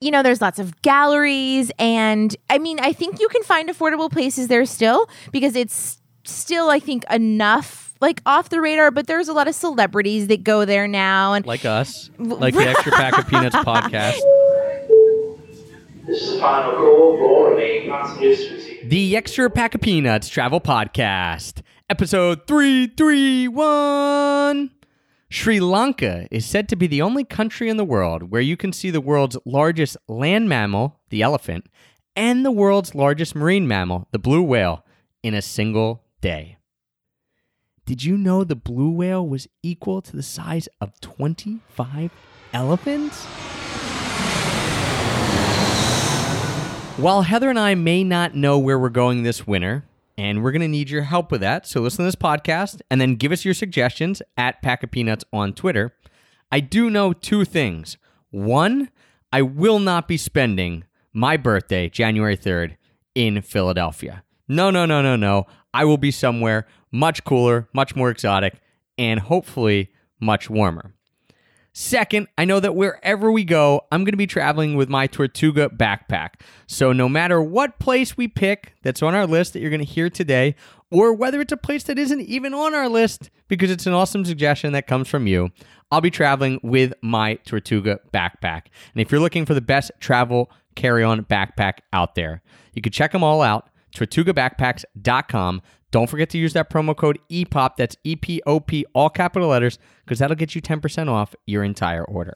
you know, there's lots of galleries. And I mean, I think you can find affordable places there still because it's still, I think, enough like off the radar, but there's a lot of celebrities that go there now. And like us, like the Extra Pack of Peanuts podcast. This is the final call for remaining passengers. The Extra Pack of Peanuts travel podcast, episode 331. Sri Lanka is said to be the only country in the world where you can see the world's largest land mammal, the elephant, and the world's largest marine mammal, the blue whale, in a single day. Did you know the blue whale was equal to the size of 25 elephants? While Heather and I may not know where we're going this winter, and we're going to need your help with that, so listen to this podcast and then give us your suggestions at Pack of Peanuts on Twitter. I do know two things. One, I will not be spending my birthday, January 3rd, in Philadelphia. No, no, no, no, no. I will be somewhere much cooler, much more exotic, and hopefully much warmer. Second, I know that wherever we go, I'm going to be traveling with my Tortuga backpack. So no matter what place we pick that's on our list that you're going to hear today, or whether it's a place that isn't even on our list because it's an awesome suggestion that comes from you, I'll be traveling with my Tortuga backpack. And if you're looking for the best travel carry on backpack out there, you can check them all out, tortugabackpacks.com. Don't forget to use that promo code EPOP, that's E P O P, all capital letters, because that'll get you 10% off your entire order.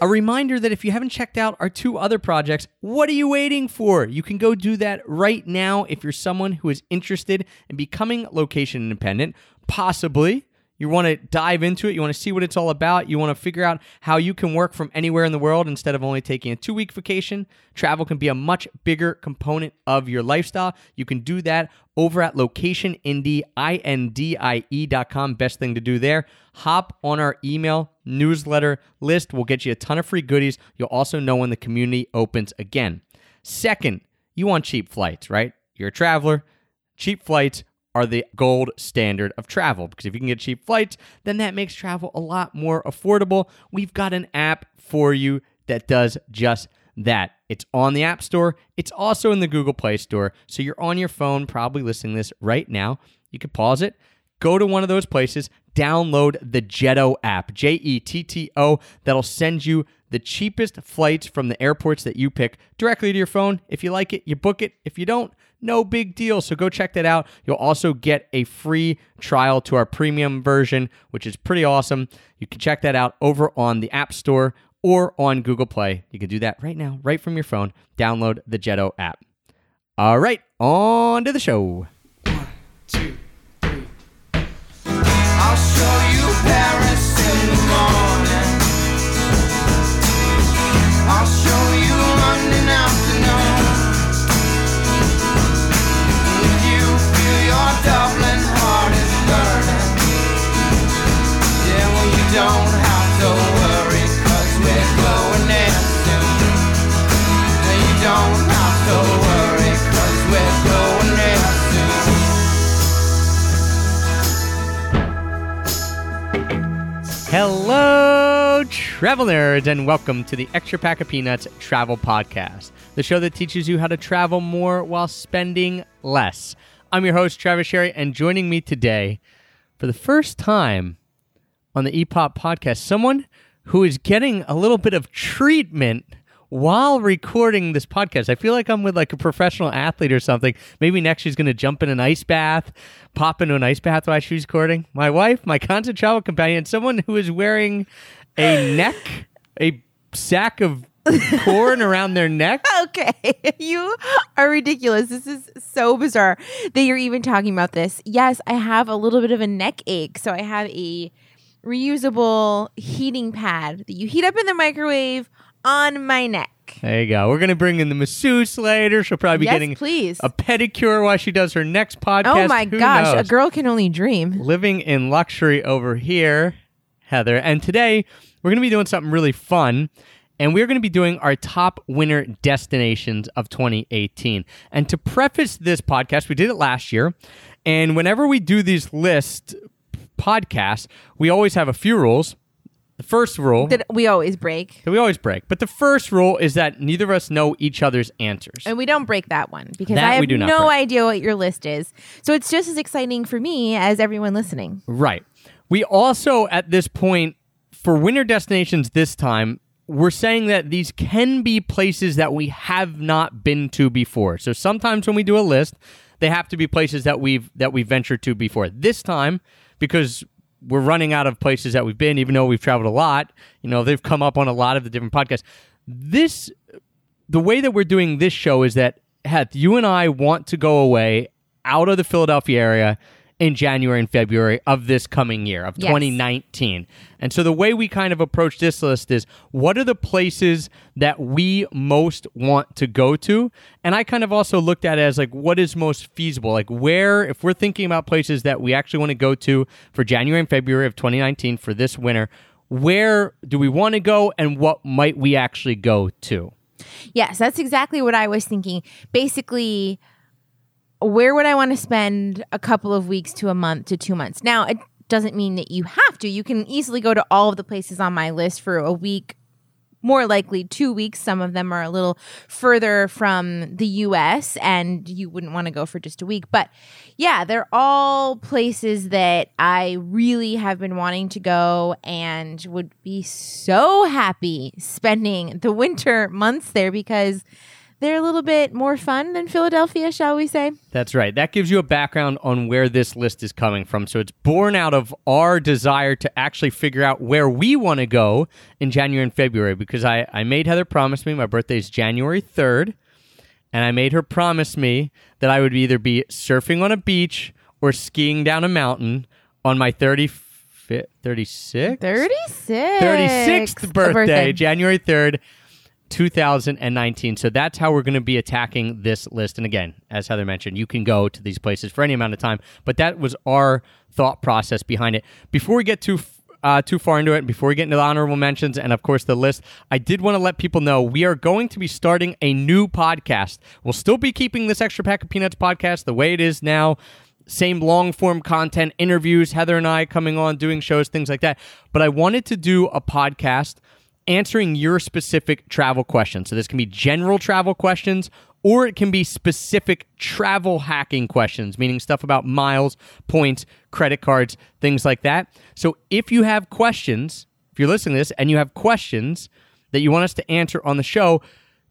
A reminder that if you haven't checked out our two other projects, what are you waiting for? You can go do that right now if you're someone who is interested in becoming location independent, possibly you want to dive into it. You want to see what it's all about. You want to figure out how you can work from anywhere in the world instead of only taking a two week vacation. Travel can be a much bigger component of your lifestyle. You can do that over at locationindie.com. Best thing to do there. Hop on our email newsletter list. We'll get you a ton of free goodies. You'll also know when the community opens again. Second, you want cheap flights, right? You're a traveler. Cheap flights are the gold standard of travel because if you can get cheap flights, then that makes travel a lot more affordable. We've got an app for you that does just that. It's on the App Store, it's also in the Google Play Store. So you're on your phone, probably listening this right now. You could pause it, go to one of those places, download the Jetto app, J E T T O. That'll send you the cheapest flights from the airports that you pick directly to your phone. If you like it, you book it. If you don't, no big deal. So go check that out. You'll also get a free trial to our premium version, which is pretty awesome. You can check that out over on the App Store or on Google Play. You can do that right now, right from your phone. Download the Jetto app. All right, on to the show. I'll show you Paris Hello, travel nerds, and welcome to the Extra Pack of Peanuts Travel Podcast, the show that teaches you how to travel more while spending less. I'm your host, Travis Sherry, and joining me today for the first time on the EPOP podcast, someone who is getting a little bit of treatment while recording this podcast. I feel like I'm with like a professional athlete or something. Maybe next she's going to jump in an ice bath, pop into an ice bath while she's recording. My wife, my constant travel companion, someone who is wearing a neck, a sack of corn around their neck. Okay, you are ridiculous. This is so bizarre that you're even talking about this. Yes, I have a little bit of a neck ache, so I have a reusable heating pad that you heat up in the microwave on my neck. There you go. We're going to bring in the masseuse later. She'll probably be Yes, getting please. a pedicure while she does her next oh podcast. Oh my Who gosh, knows? a girl can only dream. living in luxury over here, Heather. And today we're going to be doing something really fun. And we're going to be doing our top winner destinations of 2018. And to preface this podcast, we did it last year. And whenever we do these list podcasts, we always have a few rules. The first rule that we always break. that we always break, but the first rule is that neither of us know each other's answers. And we don't break that one because That I have we do not no break. idea what your list is. So it's just as exciting for me as everyone listening. Right. We also, at this point, for winter destinations this time, we're saying that these can be places that we have not been to before. So sometimes when we do a list, they have to be places that we've that we've ventured to before. This time, because we're running out of places that we've been, even though we've traveled a lot, you know, they've come up on a lot of the different podcasts. This the way that we're doing this show is that Heth, you and I want to go away out of the Philadelphia area in January and February of this coming year of Yes. 2019. And so the way we kind of approach this list is what are the places that we most want to go to? And I kind of also looked at it as like what is most feasible? Like where if we're thinking about places that we actually want to go to for January and February of 2019 for this winter, where do we want to go and what might we actually go to? Yes, that's exactly what I was thinking. Basically, where would I want to spend a couple of weeks to a month to two months? Now, it doesn't mean that you have to. You can easily go to all of the places on my list for a week, more likely two weeks. Some of them are a little further from the US, and you wouldn't want to go for just a week. But yeah, they're all places that I really have been wanting to go and would be so happy spending the winter months there because they're a little bit more fun than Philadelphia, shall we say? That's right. That gives you a background on where this list is coming from. So it's born out of our desire to actually figure out where we want to go in January and February because I, I made Heather promise me my birthday is January 3rd. And I made her promise me that I would either be surfing on a beach or skiing down a mountain on my 30, 36? 36. 36th A birthday, January 3rd, 2019. So that's how we're going to be attacking this list. And again, as Heather mentioned, you can go to these places for any amount of time, but that was our thought process behind it. Before we get too uh, too far into it, before we get into the honorable mentions and of course the list, I did want to let people know we are going to be starting a new podcast. We'll still be keeping this extra pack of peanuts podcast the way it is now same long form content, interviews, Heather and I coming on, doing shows, things like that. But I wanted to do a podcast answering your specific travel questions. So this can be general travel questions or it can be specific travel hacking questions, meaning stuff about miles, points, credit cards, things like that. So if you have questions, if you're listening to this and you have questions that you want us to answer on the show,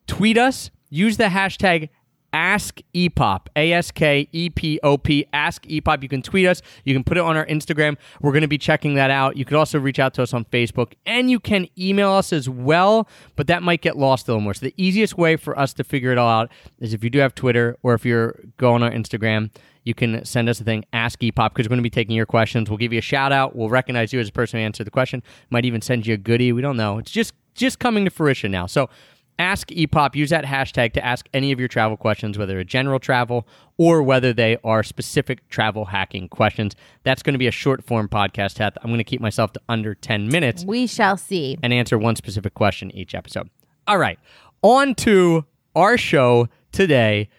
tweet us, use the hashtag Ask EPOP, A S K E P O P, Ask EPOP. You can tweet us. You can put it on our Instagram. We're going to be checking that out. You could also reach out to us on Facebook and you can email us as well, but that might get lost a little more. So, the easiest way for us to figure it all out is if you do have Twitter or if you're going on our Instagram, you can send us a thing, Ask EPOP, because we're going to be taking your questions. We'll give you a shout out. We'll recognize you as a person who answered the question. Might even send you a goodie. We don't know. It's just just coming to fruition now. So, Ask EPOP. Use that hashtag to ask any of your travel questions, whether a general travel or whether they are specific travel hacking questions. That's going to be a short form podcast, Heth. I'm going to keep myself to under 10 minutes We shall see. and answer one specific question each episode. All right, on to our show today.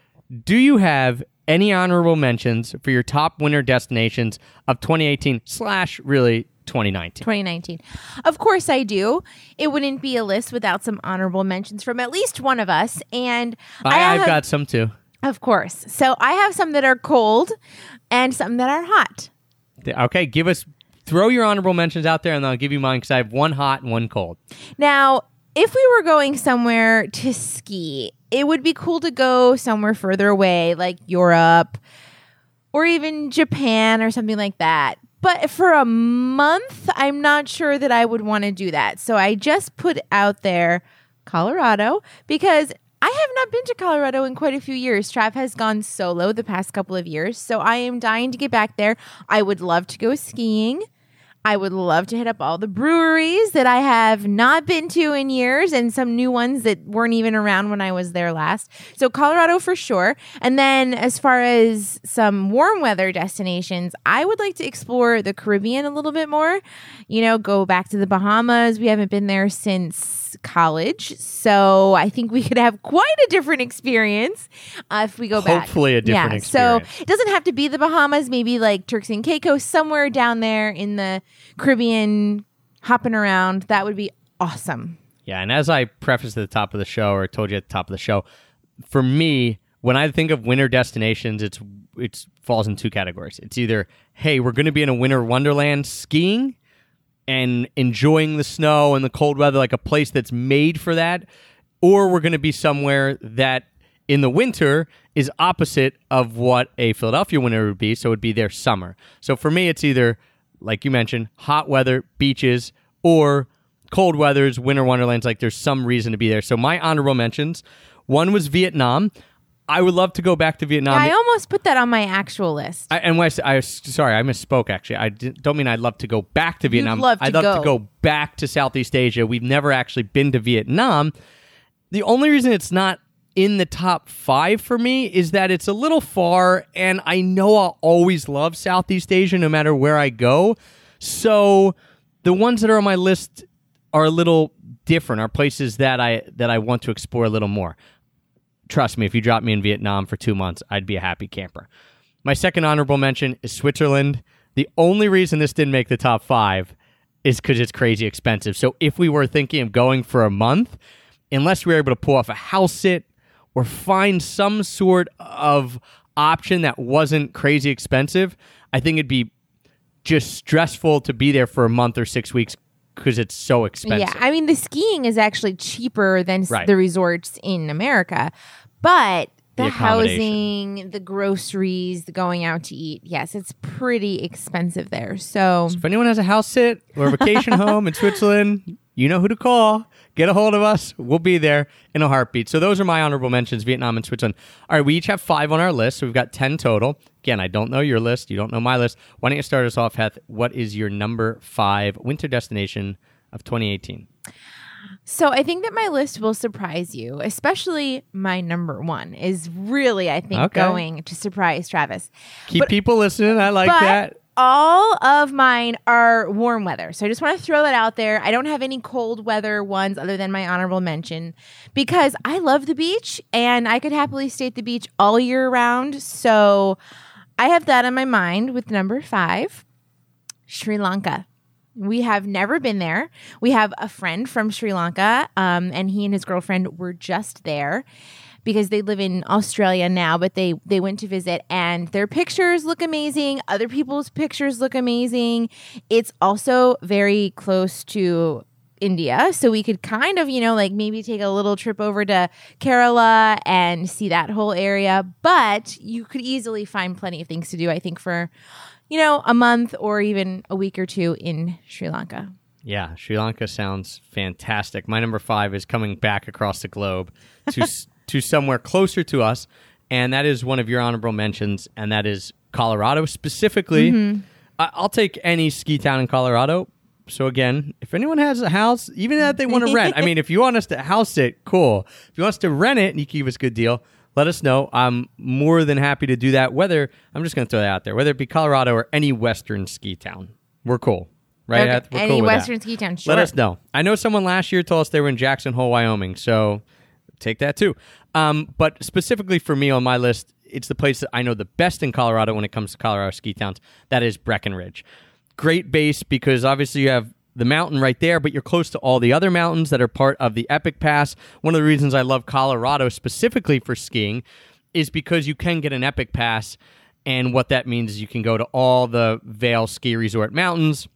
Do you have any honorable mentions for your top winter destinations of 2018 slash really 2019? 2019. Of course, I do. It wouldn't be a list without some honorable mentions from at least one of us. And I, I, I've have- got some too. of course. So I have some that are cold and some that are hot. Okay, give us throw your honorable mentions out there, and I'll give you mine because I have one hot and one cold. Now, if we were going somewhere to ski, it would be cool to go somewhere further away, like Europe or even Japan or something like that. But for a month, I'm not sure that I would want to do that. So I just put out there Colorado because I have not been to Colorado in quite a few years. Trav has gone solo the past couple of years. So I am dying to get back there. I would love to go skiing. I would love to hit up all the breweries that I have not been to in years and some new ones that weren't even around when I was there last. So, Colorado for sure. And then, as far as some warm weather destinations, I would like to explore the Caribbean a little bit more. You know, go back to the Bahamas. We haven't been there since college. So, I think we could have quite a different experience uh, if we go back. Hopefully a different yeah, So, it doesn't have to be the Bahamas, maybe like Turks and Caicos, somewhere down there in the Caribbean hopping around. That would be awesome. Yeah, and as I prefaced at the top of the show, or told you at the top of the show, for me, when I think of winter destinations, it's it falls in two categories. It's either, hey, we're going to be in a winter wonderland skiing and enjoying the snow and the cold weather, like a place that's made for that, or we're going to be somewhere that in the winter is opposite of what a Philadelphia winter would be. So it would be their summer. So for me, it's either, like you mentioned, hot weather, beaches, or cold weathers, winter wonderlands. Like there's some reason to be there. So my honorable mentions one was Vietnam. I would love to go back to Vietnam. I almost put that on my actual list. I, and when I, I sorry, I misspoke. Actually, I don't mean I'd love to go back to Vietnam. love to I'd love to go. go back to Southeast Asia. We've never actually been to Vietnam. The only reason it's not in the top five for me is that it's a little far, and I know I'll always love Southeast Asia no matter where I go. So the ones that are on my list are a little different. Are places that I that I want to explore a little more trust me, if you drop me in Vietnam for two months, I'd be a happy camper. My second honorable mention is Switzerland. The only reason this didn't make the top five is because it's crazy expensive. So if we were thinking of going for a month, unless we were able to pull off a house sit or find some sort of option that wasn't crazy expensive, I think it'd be just stressful to be there for a month or six weeks because it's so expensive. Yeah, I mean the skiing is actually cheaper than Right. the resorts in America, but the, The housing, the groceries, the going out to eat, yes, it's pretty expensive there. So If anyone has a house sit or a vacation home in Switzerland, you know who to call. Get a hold of us. We'll be there in a heartbeat. So those are my honorable mentions, Vietnam and Switzerland. All right, we each have five on our list. So we've got 10 total. Again, I don't know your list. You don't know my list. Why don't you start us off, Heth? What is your number five winter destination of 2018? So I think that my list will surprise you, especially my number one is really, I think, Okay. going to surprise Travis. Keep But- people listening. I like that. All of mine are warm weather. So I just want to throw that out there. I don't have any cold weather ones other than my honorable mention because I love the beach and I could happily stay at the beach all year round. So I have that on my mind with number five Sri Lanka. We have never been there. We have a friend from Sri Lanka, um, and he and his girlfriend were just there because they live in Australia now, but they they went to visit and their pictures look amazing. Other people's pictures look amazing. It's also very close to India, so we could kind of, you know, like maybe take a little trip over to Kerala and see that whole area, but you could easily find plenty of things to do I think for you know, a month or even a week or two in Sri Lanka. Yeah, Sri Lanka sounds fantastic. My number five is coming back across the globe to to somewhere closer to us, and that is one of your honorable mentions, and that is Colorado specifically. Mm-hmm. I- I'll take any ski town in Colorado. So again, if anyone has a house, even that they want to rent, I mean, if you want us to house it, cool. If you want us to rent it and you give us a good deal, let us know. I'm more than happy to do that. Whether I'm just going to throw that out there, whether it be Colorado or any Western ski town, we're cool, right? Okay, We're Any cool. Western ski town, sure. Let us know. I know someone last year told us they were in Jackson Hole, Wyoming, so take that too. Um, but specifically for me on my list, it's the place that I know the best in Colorado when it comes to Colorado ski towns. That is Breckenridge. Great base because obviously you have the mountain right there, but you're close to all the other mountains that are part of the Epic Pass. One of the reasons I love Colorado specifically for skiing is because you can get an Epic Pass, and what that means is you can go to all the Vail Ski Resort mountains.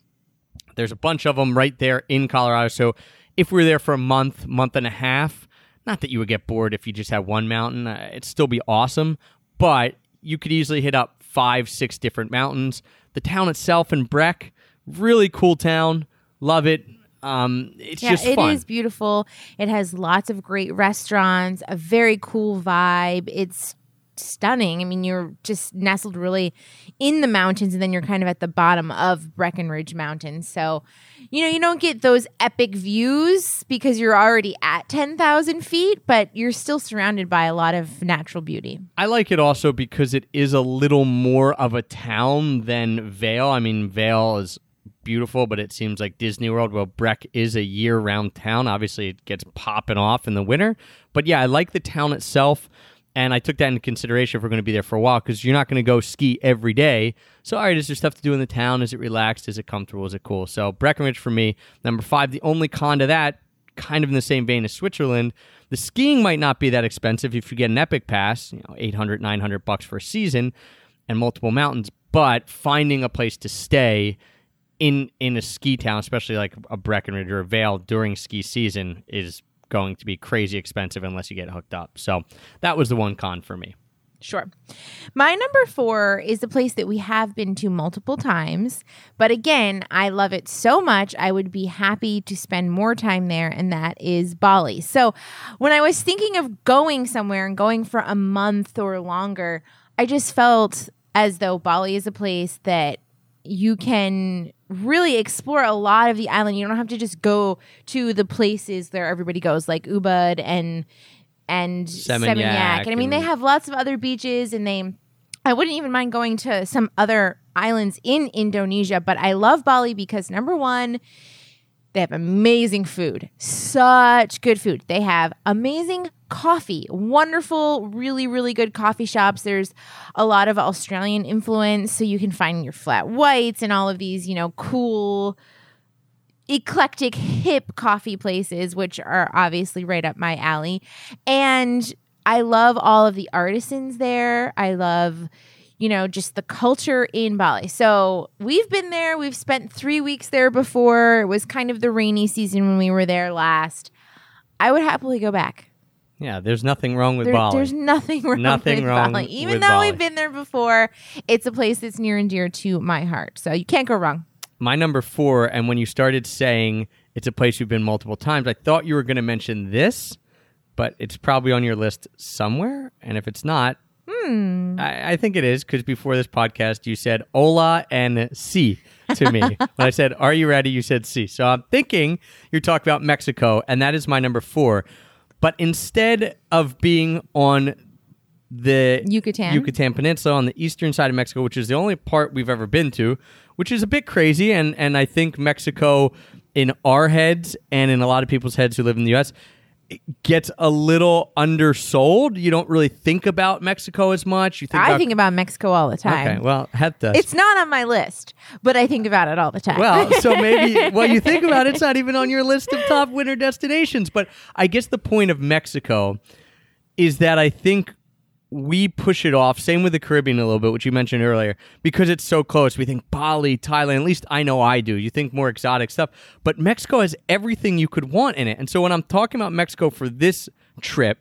There's a bunch of them right there in Colorado. So if we're there for a month, month and a half, not that you would get bored if you just had one mountain, uh, it'd still be awesome, but you could easily hit up five, six different mountains. The town itself in Breck, really cool town. Love it. Um, it's yeah, just it is beautiful. It has lots of great restaurants, a very cool vibe. It's stunning. I mean, you're just nestled really in the mountains, and then you're kind of at the bottom of Breckenridge Mountain. So, you know, you don't get those epic views because you're already at 10,000 feet, but you're still surrounded by a lot of natural beauty. I like it also because it is a little more of a town than Vail. I mean, Vail is beautiful, but it seems like Disney World. Well, Breck is a year round town. Obviously, it gets popping off in the winter. But yeah, I like the town itself. And I took that into consideration if we're going to be there for a while because you're not going to go ski every day. So, all right, is there stuff to do in the town? Is it relaxed? Is it comfortable? Is it cool? So, Breckenridge for me. Number five, the only con to that, kind of in the same vein as Switzerland, the skiing might not be that expensive if you get an Epic Pass, you know, 800, 900 bucks for a season and multiple mountains. But finding a place to stay in in a ski town, especially like a Breckenridge or a Vail during ski season, is going to be crazy expensive unless you get hooked up. So that was the one con for me. Sure. My number four is a place that we have been to multiple times. But again, I love it so much. I would be happy to spend more time there, and that is Bali. So when I was thinking of going somewhere and going for a month or longer, I just felt as though Bali is a place that you can really explore a lot of the island. You don't have to just go to the places where everybody goes, like Ubud and and Seminyak Seminyak. And I mean, they have lots of other beaches, and they. I wouldn't even mind going to some other islands in Indonesia, but I love Bali because number one, they have amazing food, such good food. They have amazing coffee, wonderful, really, really good coffee shops. There's a lot of Australian influence, so you can find your flat whites and all of these, you know, cool, eclectic, hip coffee places, which are obviously right up my alley. And I love all of the artisans there. I love you know, just the culture in Bali. So we've been there. We've spent three weeks there before. It was kind of the rainy season when we were there last. I would happily go back. Yeah, there's nothing wrong with There- Bali. There's nothing wrong Nothing with wrong Bali. Even though Bali. we've been there before, it's a place that's near and dear to my heart. So you can't go wrong. My number four, and when you started saying it's a place you've been multiple times, I thought you were going to mention this, but it's probably on your list somewhere. And if it's not, Hmm. I, I think it is because before this podcast, you said hola and si to me. when I said, Are you ready? You said si. So I'm thinking you're talking about Mexico, and that is my number four. But instead of being on the Yucatan? Yucatan Peninsula on the eastern side of Mexico, which is the only part we've ever been to, which is a bit crazy. And, and I think Mexico, in our heads and in a lot of people's heads who live in the U.S., gets a little undersold. You don't really think about Mexico as much. You think I about, think about Mexico all the time. Okay, well, does. it's not on my list, but I think about it all the time. Well, so maybe well, you think about it, it's not even on your list of top winter destinations. But I guess the point of Mexico is that I think we push it off. Same with the Caribbean a little bit, which you mentioned earlier, because it's so close. We think Bali, Thailand. At least I know I do. You think more exotic stuff, but Mexico has everything you could want in it. And so when I'm talking about Mexico for this trip,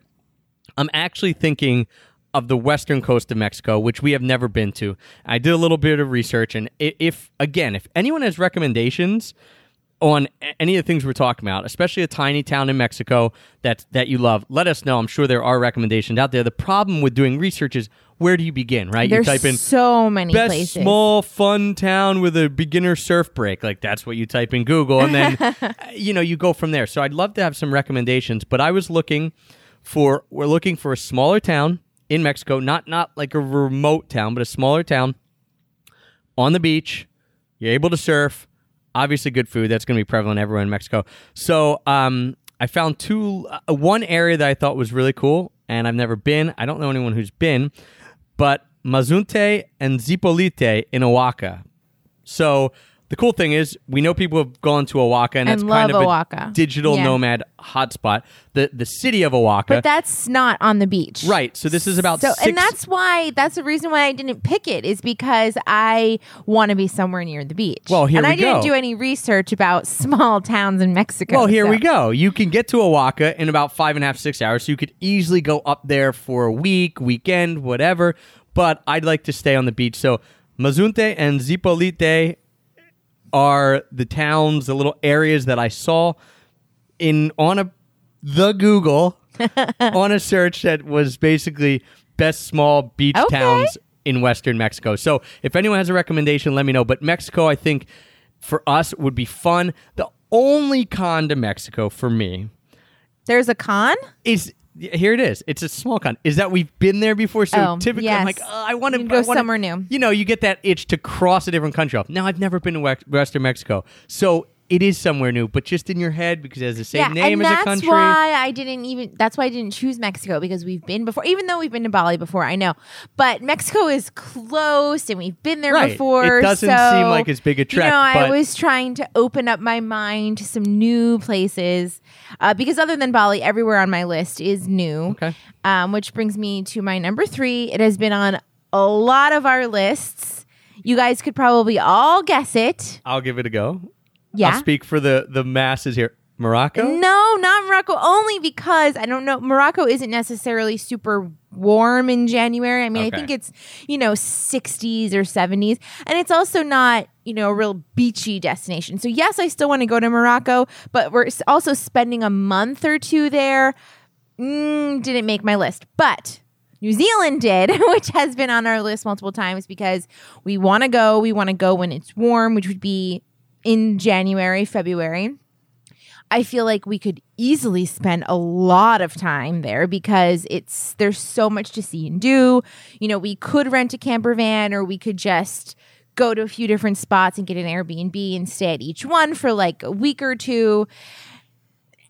I'm actually thinking of the western coast of Mexico, which we have never been to. I did a little bit of research, and if again, if anyone has recommendations on any of the things we're talking about, especially a tiny town in Mexico that that you love, let us know. I'm sure there are recommendations out there. The problem with doing research is where do you begin, right? There's you type in so many best places. small fun town with a beginner surf break like that's what you type in google and then uh, you know you go from there so i'd love to have some recommendations but i was looking for we're looking for a smaller town in mexico not not like a remote town but a smaller town on the beach you're able to surf obviously good food. That's going to be prevalent everywhere in mexico. So um, i found two uh, one area that i thought was really cool and i've never been. I don't know anyone who's been but Mazunte and Zipolite in Oaxaca. So the cool thing is, we know people have gone to Oaxaca, and, And that's kind of Oaxaca. a digital Yeah. nomad hotspot. The the city of Oaxaca, But that's not on the beach. right? So this is about So, six, and that's why that's the reason why I didn't pick it is because I want to be somewhere near the beach. Well, here and we I didn't do any research about small towns in Mexico. Well, here so- we go. You can get to Oaxaca in about five and a half, six hours. So you could easily go up there for a week, weekend, whatever. But I'd like to stay on the beach. So Mazunte and Zipolite are the towns, the little areas that I saw in on a the Google on a search that was basically best small beach Okay. towns in western Mexico. So if anyone has a recommendation, let me know. But Mexico, I think for us would be fun. The only con to Mexico for me There's a con. is here it is. It's a small con. Is that we've been there before? So Oh, typically, I'm yes. like, oh, I want to You go somewhere new. You know, you get that itch to cross a different country off. Now, I've never been to Wex- Western Mexico, so it is somewhere new, but just in your head because it has the same yeah, name and as a country. That's why I didn't even. That's why I didn't choose Mexico because we've been before. Even though we've been to Bali before, I know, but Mexico is close and we've been there Right. before. It doesn't so, seem like as big a trek, You know, I was trying to open up my mind to some new places uh, because other than Bali, everywhere on my list is new. Okay. Um, which brings me to my number three. It has been on a lot of our lists. You guys could probably all guess it. I'll give it a go. Yeah. I'll speak for the the masses here. Morocco. No, not Morocco. Only because I don't know. Morocco isn't necessarily super warm in January. I mean, Okay. I think it's you know 60s or 70s, and it's also not you know a real beachy destination. So yes, I still want to go to Morocco, but we're also spending a month or two there. Mm, didn't make my list, but. New Zealand did, which has been on our list multiple times because we want to go. We want to go when it's warm, which would be in January, February. I feel like we could easily spend a lot of time there because it's there's so much to see and do. You know, we could rent a camper van or we could just go to a few different spots and get an Airbnb and stay at each one for like a week or two.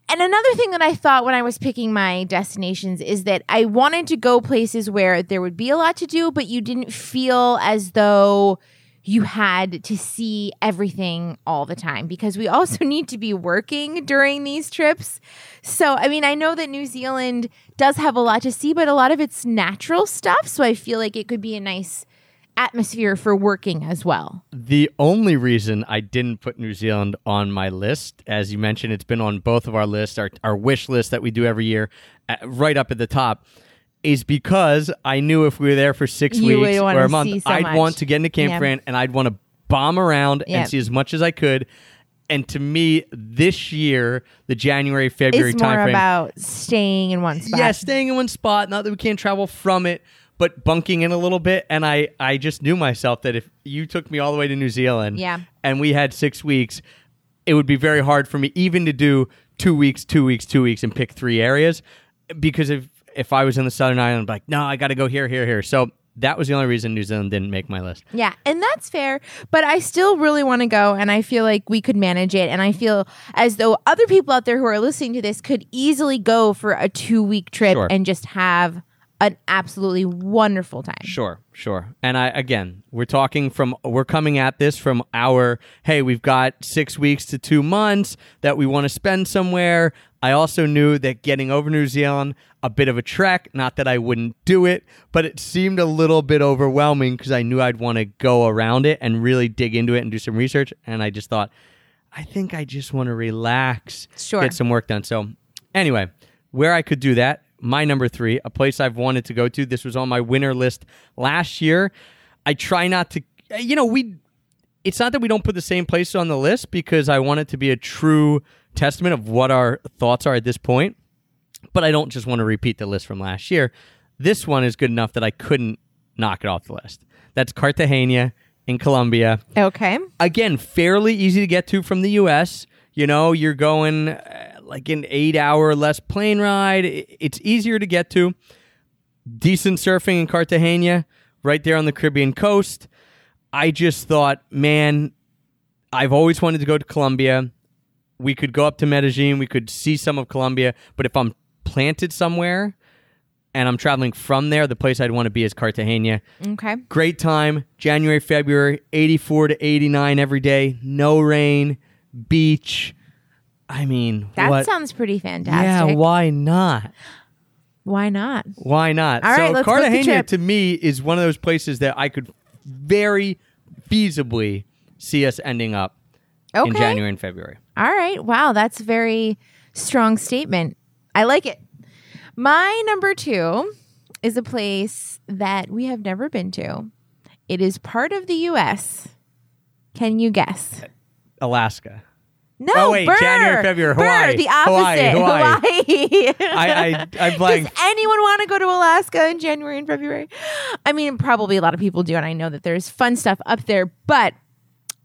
And another thing that I thought when I was picking my destinations is that I wanted to go places where there would be a lot to do, but you didn't feel as though you had to see everything all the time because we also need to be working during these trips. So, I mean, I know that New Zealand does have a lot to see, but a lot of it's natural stuff. So I feel like it could be a nice atmosphere for working as well. The only reason I didn't put New Zealand on my list, as you mentioned, it's been on both of our lists, our, our wish list that we do every year, uh, right up at the top, is because I knew if we were there for six You would weeks wanna or a month, so I'd much. want to get into Camp Yeah. Fran and I'd want to bomb around Yeah. and see as much as I could. And to me, this year, the January February It's more timeframe, about staying in one spot. yeah, staying in one spot. Not that we can't travel from it, but bunking in a little bit. And I, I just knew myself that if you took me all the way to New Zealand, Yeah. and we had six weeks, it would be very hard for me even to do two weeks, two weeks, two weeks, and pick three areas, because if if I was in the Southern Island, I'd be like, no, I got to go here, here, here. So that was the only reason New Zealand didn't make my list. Yeah, and that's fair, but I still really want to go and I feel like we could manage it and I feel as though other people out there who are listening to this could easily go for a 2-week trip Sure. and just have an absolutely wonderful time. Sure, sure. And I again, we're talking from we're coming at this from our hey, we've got 6 weeks to 2 months that we want to spend somewhere. I also knew that getting over New Zealand a bit of a trek, not that I wouldn't do it, but it seemed a little bit overwhelming because I knew I'd want to go around it and really dig into it and do some research and I just thought I think I just want to relax, Sure. get some work done. So, anyway, where I could do that, my number three, a place I've wanted to go to. This was on my winner list last year. I try not to, you know, we. It's not that we don't put the same place on the list because I want it to be a true testament of what our thoughts are at this point. But I don't just want to repeat the list from last year. This one is good enough that I couldn't knock it off the list. That's Cartagena in Colombia Okay. again fairly easy to get to from the US. You know, you're going uh, like an 8-hour less plane ride. It's easier to get to. Decent surfing in Cartagena, right there on the Caribbean coast. I just thought, man, I've always wanted to go to Colombia. We could go up to Medellin, we could see some of Colombia, but if I'm planted somewhere and I'm traveling from there, the place I'd want to be is Cartagena. Okay. Great time. January, February, 84 to 89 every day. No rain, beach. I mean, That what? sounds pretty fantastic. yeah, why not? Why not? Why not? All so right, let's book the Cartagena to me is one of those places that I could very feasibly see us ending up Okay. in January and February. All right. Wow, that's a very strong statement. I like it. My number two is a place that we have never been to. It is part of the U.S. Can you guess? Alaska. No, Oh, wait, Burr. January, February, Burr, Hawaii. the Hawaii, opposite. Hawaii. Hawaii. I- I- I blanked. Does anyone want to go to Alaska in January and February? I mean, probably a lot of people do, and I know that there's fun stuff up there, but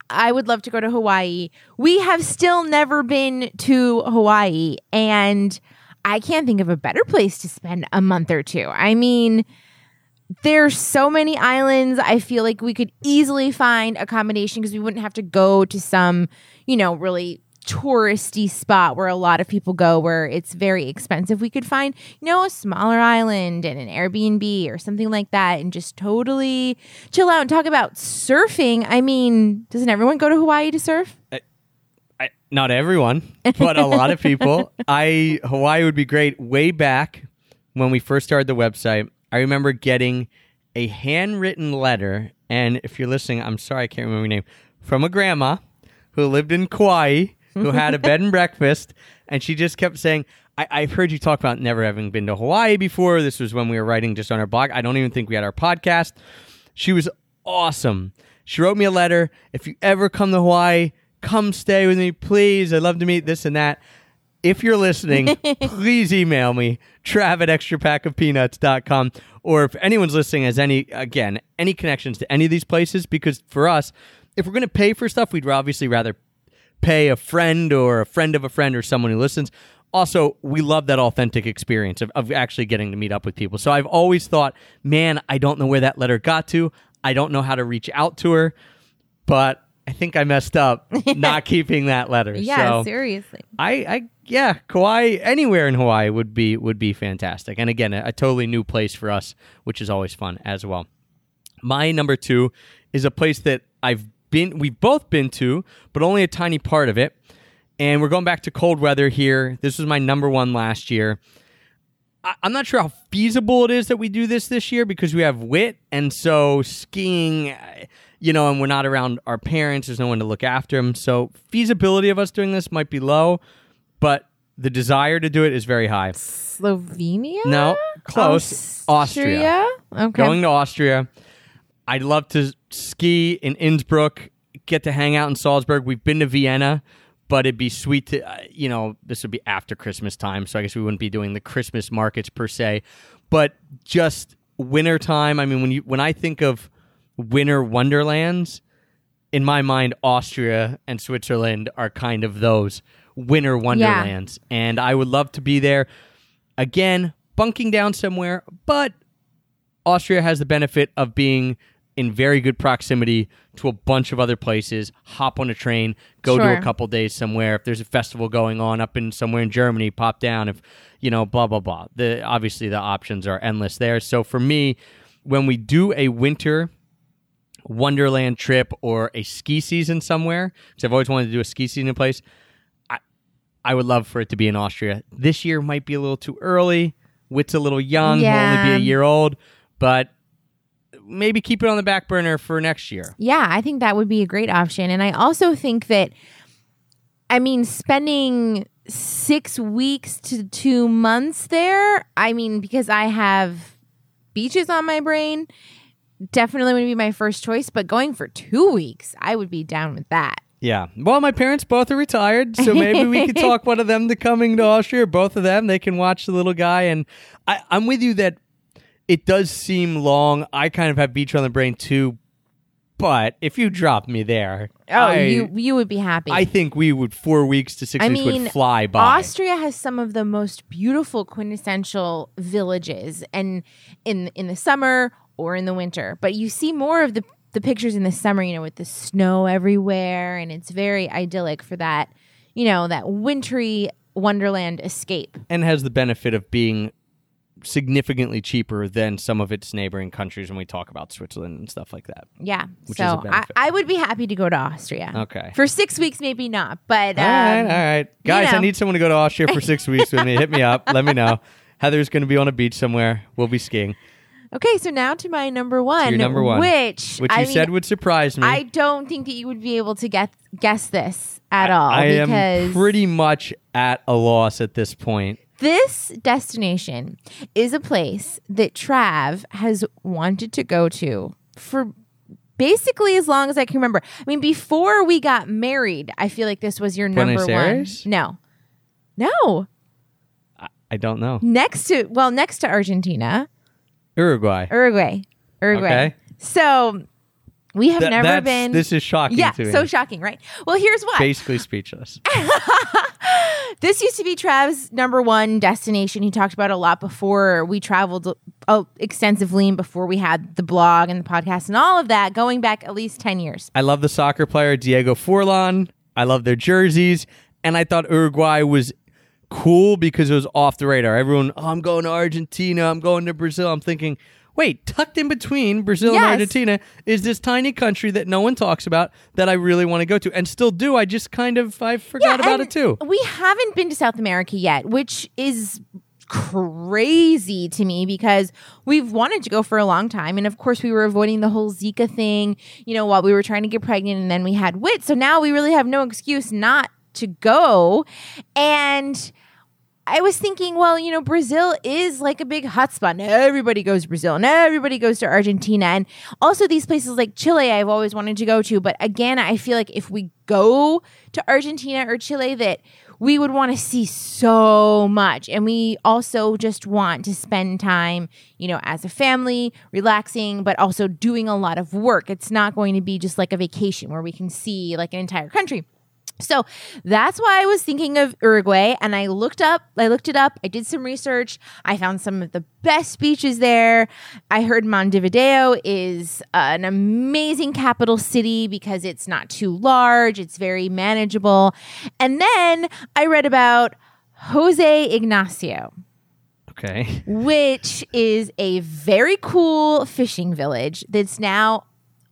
I would love to go to Hawaii. We have still never been to Hawaii, and I can't think of a better place to spend a month or two. I mean, there's so many islands. I feel like we could easily find accommodation because we wouldn't have to go to some, you know, really touristy spot where a lot of people go where it's very expensive. We could find, you know, a smaller island and an Airbnb or something like that and just totally chill out and talk about surfing. I mean, doesn't everyone go to Hawaii to surf? Uh, Not everyone, but a lot of people. I Hawaii would be great. Way back when we first started the website, I remember getting a handwritten letter, and if you're listening, I'm sorry I can't remember your name, from a grandma who lived in Kauai, who had a bed and breakfast, and she just kept saying. I, I've heard you talk about never having been to Hawaii before. This was when we were writing just on our blog. I don't even think we had our podcast. She was awesome. She wrote me a letter. If you ever come to Hawaii, come stay with me, please. I'd love to meet this and that. If you're listening, please email me, trav at extrapackofpeanuts.com. Or if anyone's listening has any, again, any connections to any of these places, because for us, if we're going to pay for stuff, we'd obviously rather pay a friend or a friend of a friend or someone who listens. Also, we love that authentic experience of, of actually getting to meet up with people. So I've always thought, man, I don't know where that letter got to. I don't know how to reach out to her, but I think I messed up not keeping that letter. Yeah, so seriously. I, I, yeah, Kauai, anywhere in Hawaii would be would be fantastic. And again, a, a totally new place for us, which is always fun as well. My number two is a place that I've been, we've both been to, but only a tiny part of it. And we're going back to cold weather here. This was my number one last year. I- I'm not sure how feasible it is that we do this this year because we have wit, and so skiing, uh, you know, and we're not around our parents. There's no one to look after them. So feasibility of us doing this might be low, but the desire to do it is very high. Slovenia? No, close. Austria. Okay. Going to Austria. I'd love to ski in Innsbruck, get to hang out in Salzburg. We've been to Vienna, but it'd be sweet to, uh, you know, this would be after Christmas time, so I guess we wouldn't be doing the Christmas markets per se, but just winter time. I mean, when you when I think of winter wonderlands, in my mind, Austria and Switzerland are kind of those winter wonderlands, and I would love to be there. Again, bunking down somewhere, but Austria has the benefit of being in very good proximity to a bunch of other places. Hop on a train, go to a couple days somewhere. If there's a festival going on up in somewhere in Germany, pop down. If you know, blah blah blah. The obviously the options are endless there. So for me, when we do a winter wonderland trip or a ski season somewhere, because I've always wanted to do a ski season in place, I I would love for it to be in Austria. This year might be a little too early. Wit's a little young, will only be a year old, but maybe keep it on the back burner for next year. Yeah, I think that would be a great option. And I also think that, I mean, spending six weeks to two months there, I mean, because I have beaches on my brain, definitely would be my first choice. But going for two weeks, I would be down with that. Yeah. Well, my parents both are retired, so maybe we could talk one of them to coming to Austria. Both of them, they can watch the little guy. And I, I'm with you that it does seem long. I kind of have beach on the brain too, but if you drop me there, Oh, I, you you would be happy. I think we would four weeks to six I weeks mean, would fly by. Austria has some of the most beautiful quintessential villages and in in the summer or in the winter. But you see more of the the pictures in the summer, you know, with the snow everywhere and it's very idyllic for that, you know, that wintry wonderland escape. and has the benefit of being significantly cheaper than some of its neighboring countries when we talk about Switzerland and stuff like that. Yeah. Which is a so I. I would be happy to go to Austria. Okay. For six weeks, maybe not. But um, all right, all right. Guys, I know. need someone to go to Austria for six weeks with me. Hit me up. Let me know. Heather's going to be on a beach somewhere. We'll be skiing, okay, so now to my number one. your number one. Which which I you mean, said would surprise me. I don't think that you would be able to get guess this at all I because am pretty much at a loss at this point. This destination is a place that Trav has wanted to go to for basically as long as I can remember. I mean, before we got married, I feel like this was your Buenos number Aires? one. No, no, I don't know. next to well, next to Argentina, Uruguay. Uruguay, Uruguay. Okay. So we have Th- never that's- been. This is shocking yeah, to me. so shocking, right? Well, here's why. Basically speechless. This used to be Trav's number one destination. He talked about it a lot before we traveled uh, extensively and before we had the blog and the podcast and all of that, going back at least 10 years. I love the soccer player Diego Forlan. I love their jerseys. and I thought Uruguay was cool because it was off the radar. Everyone, oh, I'm going to Argentina, I'm going to Brazil. I'm thinking, wait, tucked in between Brazil and Argentina is this tiny country that no one talks about that I really want to go to and still do. I just kind of I forgot about it too. We haven't been to South America yet, which is crazy to me because we've wanted to go for a long time. And of course, we were avoiding the whole Zika thing, you know, while we were trying to get pregnant and then we had WIT. So now we really have no excuse not to go. And I was thinking, well, you know, Brazil is like a big hotspot. Everybody goes to Brazil and everybody goes to Argentina. And also these places like Chile, I've always wanted to go to. But again, I feel like if we go to Argentina or Chile, that we would want to see so much. And we also just want to spend time, you know, as a family, relaxing, but also doing a lot of work. It's not going to be just like a vacation where we can see like an entire country. So that's why I was thinking of Uruguay and I looked up, I looked it up, I did some research. I found some of the best beaches there. I heard Montevideo is an amazing capital city because it's not too large, it's very manageable. And then I read about Jose Ignacio Okay. which is a very cool fishing village that's now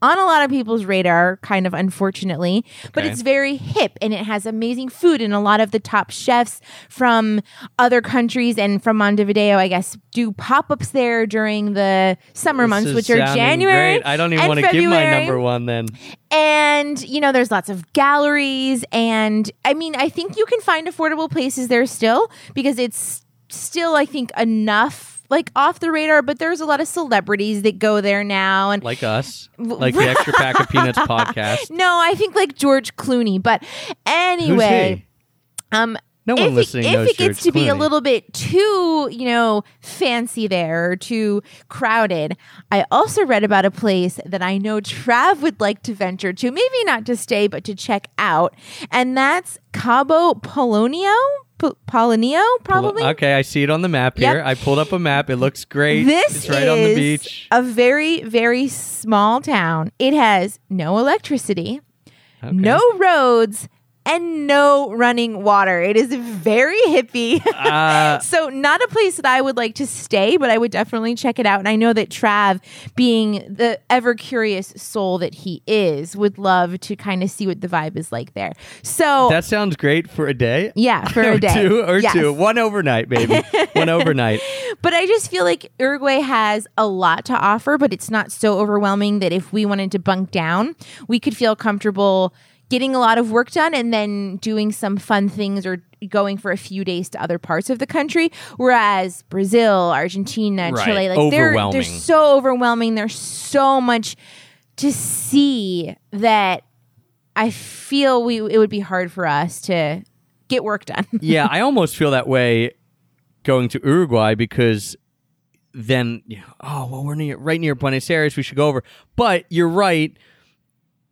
on a lot of people's radar, kind of unfortunately, but it's very hip and it has amazing food. And a lot of the top chefs from other countries and from Montevideo, I guess, do pop ups there during the summer months, This is which are January. Great. I don't even want to give my number one then. And, you know, there's lots of galleries. And I mean, I think you can find affordable places there still because it's still, I think, enough like off the radar, but there's a lot of celebrities that go there now. And Like us. Like the Extra Pack of Peanuts podcast. no, I think like George Clooney. But anyway, um, No one if, listening it, if it gets George to be a little bit too, you know, fancy there or too crowded, I also read about a place that I know Trav would like to venture to, maybe not to stay, but to check out, and that's Cabo Polonio. P- Polonio, probably. Okay, I see it on the map Yep. here. I pulled up a map. It looks great. This it's right is on the beach. a very, very small town. It has no electricity, Okay. no roads, and no running water. It is very hippie. Uh, so not a place that I would like to stay, but I would definitely check it out. And I know that Trav, being the ever curious soul that he is, would love to kind of see what the vibe is like there. So that sounds great for a day. yeah, for a day. two or Yes. two. One overnight, baby. One overnight. But I just feel like Uruguay has a lot to offer, but it's not so overwhelming that if we wanted to bunk down, we could feel comfortable getting a lot of work done and then doing some fun things or going for a few days to other parts of the country. Whereas Brazil, Argentina, Right. Chile, like they're, they're so overwhelming. There's so much to see that I feel we it would be hard for us to get work done. yeah, I almost feel that way going to Uruguay because then, you know, oh, well, we're near, right near Buenos Aires. We should go over. But you're right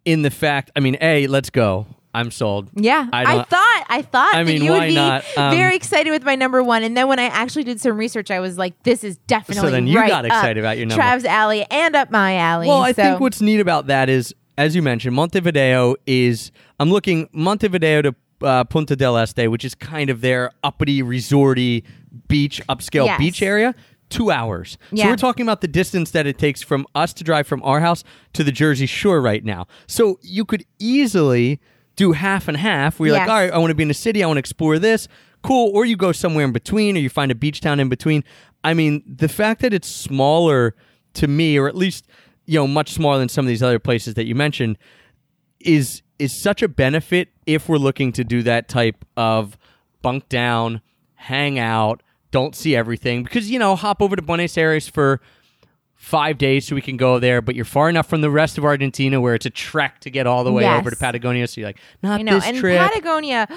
in the fact, I mean, A, let's go. I'm sold. Yeah, I I, thought I thought I that mean, you why would be not? Um, very excited with my number one, and then when I actually did some research, I was like, "This is definitely So then you right got excited about your number. Trav's alley and up my alley." Well, I so- think what's neat about that is, as you mentioned, Montevideo is. I'm looking Montevideo to uh, Punta del Este, which is kind of their uppity, resorty, beach, upscale Yes. beach area. Two hours. So we're talking about the distance that it takes from us to drive from our house to the Jersey Shore right now. So you could easily do half and half. Where you're Yes. like, all right, I want to be in the city. I want to explore this. Cool. Or you go somewhere in between, or you find a beach town in between. I mean, the fact that it's smaller to me, or at least you know, much smaller than some of these other places that you mentioned, is is such a benefit if we're looking to do that type of bunk down, hang out, don't see everything because you know, hop over to Buenos Aires for five days so we can go there, but you're far enough from the rest of Argentina where it's a trek to get all the way Yes. over to Patagonia. So you're like, not I know, this and trip. Patagonia,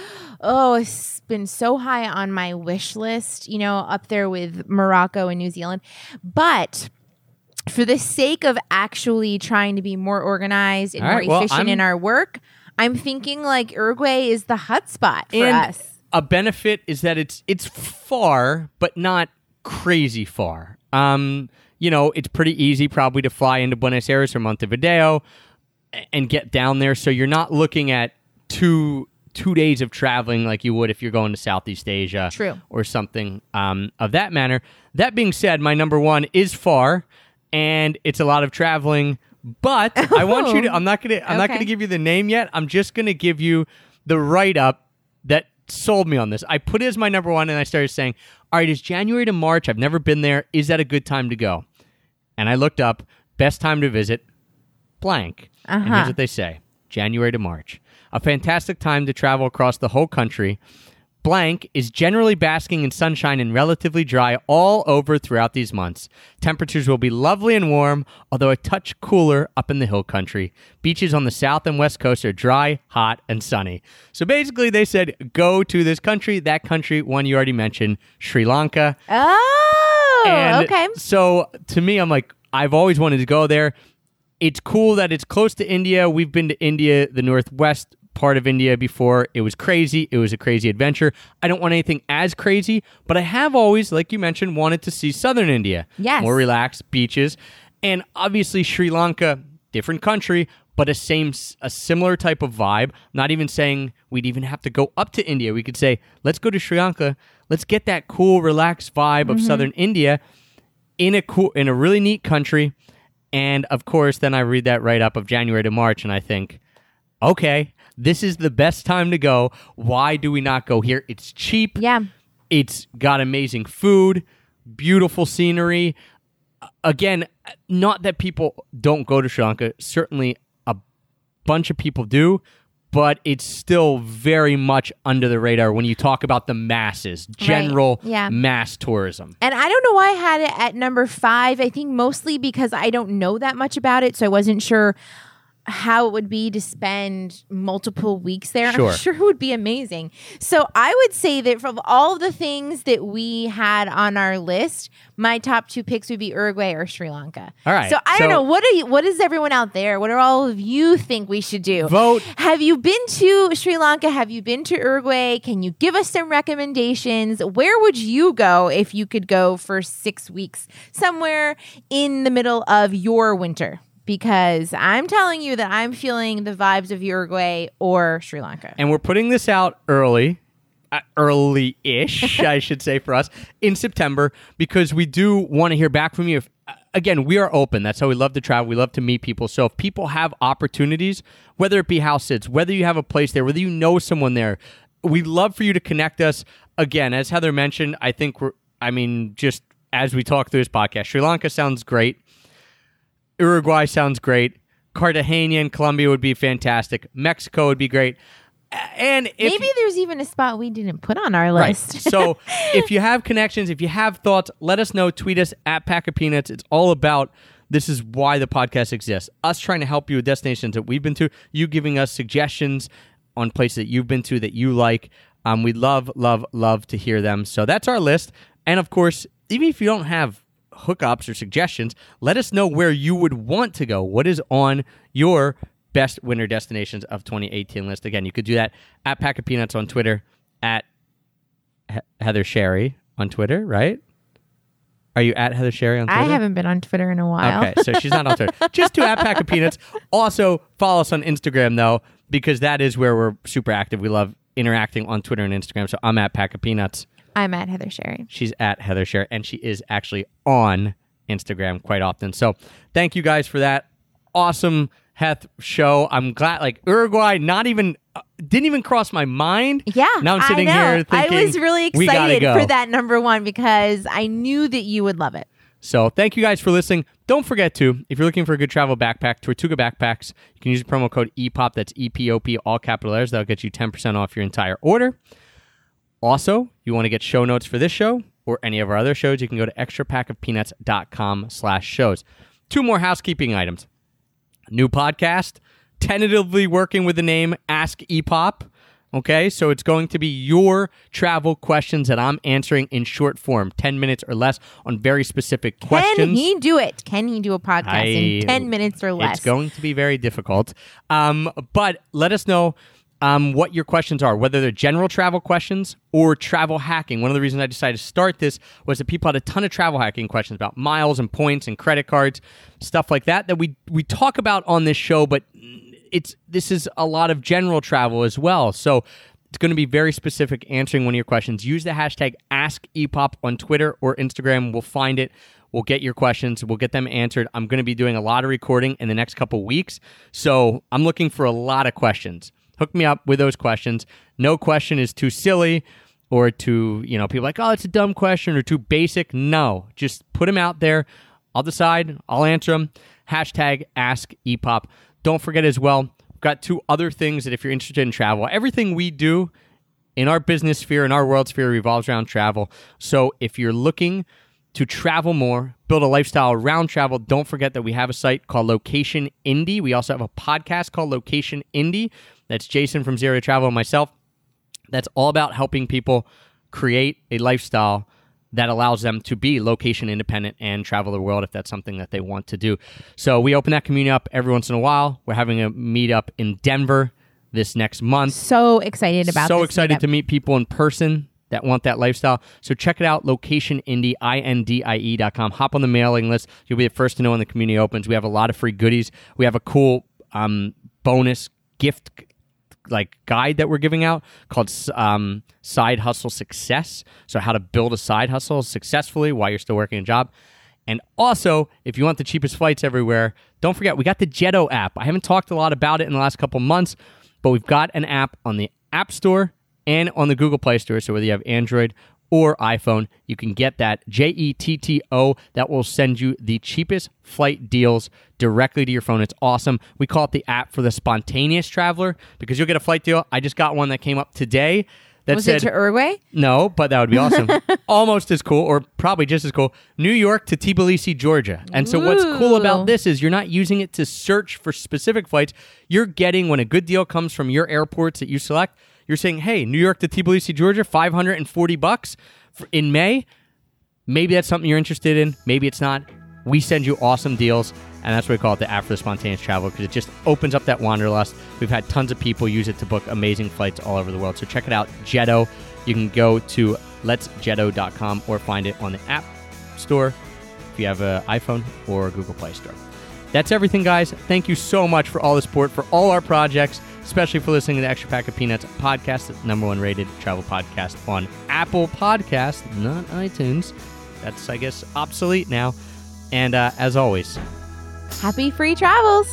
oh, it's been so high on my wish list. You know, up there with Morocco and New Zealand, but. For the sake of actually trying to be more organized and All more right, well, efficient I'm- in our work, I'm thinking like Uruguay is the hot spot for us. A benefit is that it's it's far, but not crazy far. Um, you know, it's pretty easy probably to fly into Buenos Aires or Montevideo and get down there. So you're not looking at two two days of traveling like you would if you're going to Southeast Asia True. or something um, of that manner. That being said, my number one is far, and it's a lot of traveling. But I want you to. I'm not gonna. I'm not gonna give you the name yet. I'm just gonna give you the write up that sold me on this. I put it as my number one, and I started saying, "All right, it's January to March. I've never been there. Is that a good time to go?" And I looked up best time to visit blank. And here's Uh-huh. what they say January to March. A fantastic time to travel across the whole country. Blank is generally basking in sunshine and relatively dry all over throughout these months. Temperatures will be lovely and warm, although a touch cooler up in the hill country. Beaches on the south and west coast are dry, hot, and sunny. So basically, they said go to this country. That country, one you already mentioned, Sri Lanka. Oh, And okay. So to me, I'm like, I've always wanted to go there. It's cool that it's close to India. We've been to India, the northwest part of India before. It was crazy. It was a crazy adventure. I don't want anything as crazy, but I have always, like you mentioned, wanted to see southern India. Yes. More relaxed beaches. And obviously Sri Lanka, different country, but a same a similar type of vibe. Not even saying we'd even have to go up to India. We could say, let's go to Sri Lanka. Let's get that cool, relaxed vibe of mm-hmm. southern India in a cool in a really neat country. And of course, then I read that right up of January to March and I think, okay, this is the best time to go. Why do we not go here? It's cheap. Yeah. It's got amazing food, beautiful scenery. Again, not that people don't go to Sri Lanka. Certainly a bunch of people do, but it's still very much under the radar when you talk about the masses, general Yeah. mass tourism. And I don't know why I had it at number five. I think mostly because I don't know that much about it. So I wasn't sure how it would be to spend multiple weeks there. Sure. I'm sure it would be amazing. So I would say that from all the things that we had on our list, my top two picks would be Uruguay or Sri Lanka. All right. So I don't know. What are you, what is everyone out there? What do all of you think we should do? Vote. Have you been to Sri Lanka? Have you been to Uruguay? Can you give us some recommendations? Where would you go if you could go for six weeks somewhere in the middle of your winter? Because I'm telling you that I'm feeling the vibes of Uruguay or Sri Lanka. And we're putting this out early, uh, early-ish, I should say for us, in September because we do want to hear back from you. If, uh, again, we are open. That's how we love to travel. We love to meet people. So if people have opportunities, whether it be house sits, whether you have a place there, whether you know someone there, we'd love for you to connect us. Again, as Heather mentioned, I think we're. I mean, just as we talk through this podcast, Sri Lanka sounds great. Uruguay sounds great. Cartagena and Colombia would be fantastic. Mexico would be great. And if, Maybe there's even a spot we didn't put on our right. list. so if you have connections, if you have thoughts, let us know. Tweet us at Pack of Peanuts. It's all about this is why the podcast exists. Us trying to help you with destinations that we've been to. You giving us suggestions on places that you've been to that you like. Um, we love, love, love to hear them. So that's our list. And of course, even if you don't have hookups or suggestions, let us know where you would want to go. What is on your best winter destinations of 2018 list? Again, you could do that at Pack of Peanuts on Twitter, at He- Heather Sherry on Twitter, right? Are you at Heather Sherry on Twitter? I haven't been on Twitter in a while. Okay, so she's not on Twitter. Just to at Pack of Peanuts. Also, follow us on Instagram, though, because that is where we're super active. We love interacting on Twitter and Instagram. So I'm at Pack of Peanuts. I'm at Heather Sherry. She's at Heather Sherry, and she is actually on Instagram quite often. So thank you guys for that awesome Heth show. I'm glad, like Uruguay, not even uh, didn't even cross my mind. Yeah. Now I'm sitting here thinking I was really excited go. for that number one because I knew that you would love it. So thank you guys for listening. Don't forget to, if you're looking for a good travel backpack, Tortuga Backpacks, you can use the promo code EPOP. That's E P O P, all capital letters. That'll get you 10% off your entire order. Also, you want to get show notes for this show or any of our other shows, you can go to extrapackofpeanuts.com slash shows. Two more housekeeping items. New podcast, tentatively working with the name Ask EPOP. Okay, so it's going to be your travel questions that I'm answering in short form, 10 minutes or less on very specific questions. Can he do it? Can he do a podcast I- in 10 minutes or less? It's going to be very difficult. Um, but let us know um, what your questions are, whether they're general travel questions or travel hacking. One of the reasons I decided to start this was that people had a ton of travel hacking questions about miles and points and credit cards, stuff like that, that we, we talk about on this show, but it's this is a lot of general travel as well. So it's going to be very specific answering one of your questions. Use the hashtag AskEpop on Twitter or Instagram. We'll find it. We'll get your questions. We'll get them answered. I'm going to be doing a lot of recording in the next couple weeks. So I'm looking for a lot of questions. Hook me up with those questions. No question is too silly or too, you know, people like, oh, it's a dumb question or too basic. No, just put them out there. I'll decide. I'll answer them. Hashtag Ask Epop. Don't forget as well, we've got two other things that if you're interested in travel, everything we do in our business sphere, in our world sphere, revolves around travel. So if you're looking to travel more, build a lifestyle around travel, don't forget that we have a site called Location Indie. We also have a podcast called Location Indie. That's Jason from Zero to Travel and myself. That's all about helping people create a lifestyle that allows them to be location independent and travel the world if that's something that they want to do. So we open that community up every once in a while. We're having a meetup in Denver this next month. So excited about so excited meetup. to meet people in person that want that lifestyle. So check it out, location indie, I-N-D-I-E dot com. Hop on the mailing list. You'll be the first to know when the community opens. We have a lot of free goodies. We have a cool um, bonus gift like guide that we're giving out called um, Side Hustle Success. So how to build a side hustle successfully while you're still working a job. And also, if you want the cheapest flights everywhere, don't forget we got the Jetto app. I haven't talked a lot about it in the last couple months, but we've got an app on the App Store and on the Google Play Store. So whether you have Android or iPhone, you can get that J E T T O. That will send you the cheapest flight deals directly to your phone. It's awesome. We call it the app for the spontaneous traveler because you'll get a flight deal. I just got one that came up today that Was said it to Uruguay? no, but that would be awesome. Almost as cool, or probably just as cool. New York to Tbilisi, Georgia. And so, what's cool about this is you're not using it to search for specific flights. You're getting when a good deal comes from your airports that you select. You're saying, "Hey, New York to Tbilisi, Georgia, 540 bucks in May." Maybe that's something you're interested in. Maybe it's not. We send you awesome deals, and that's what we call it the for the spontaneous travel because it just opens up that wanderlust. We've had tons of people use it to book amazing flights all over the world. So check it out, Jetto. You can go to letsjetto.com or find it on the App Store if you have an iPhone or Google Play Store. That's everything, guys. Thank you so much for all the support for all our projects, especially for listening to the Extra Pack of Peanuts podcast, the number one rated travel podcast on Apple Podcast, not iTunes. That's, I guess, obsolete now. And uh, as always, Happy free travels.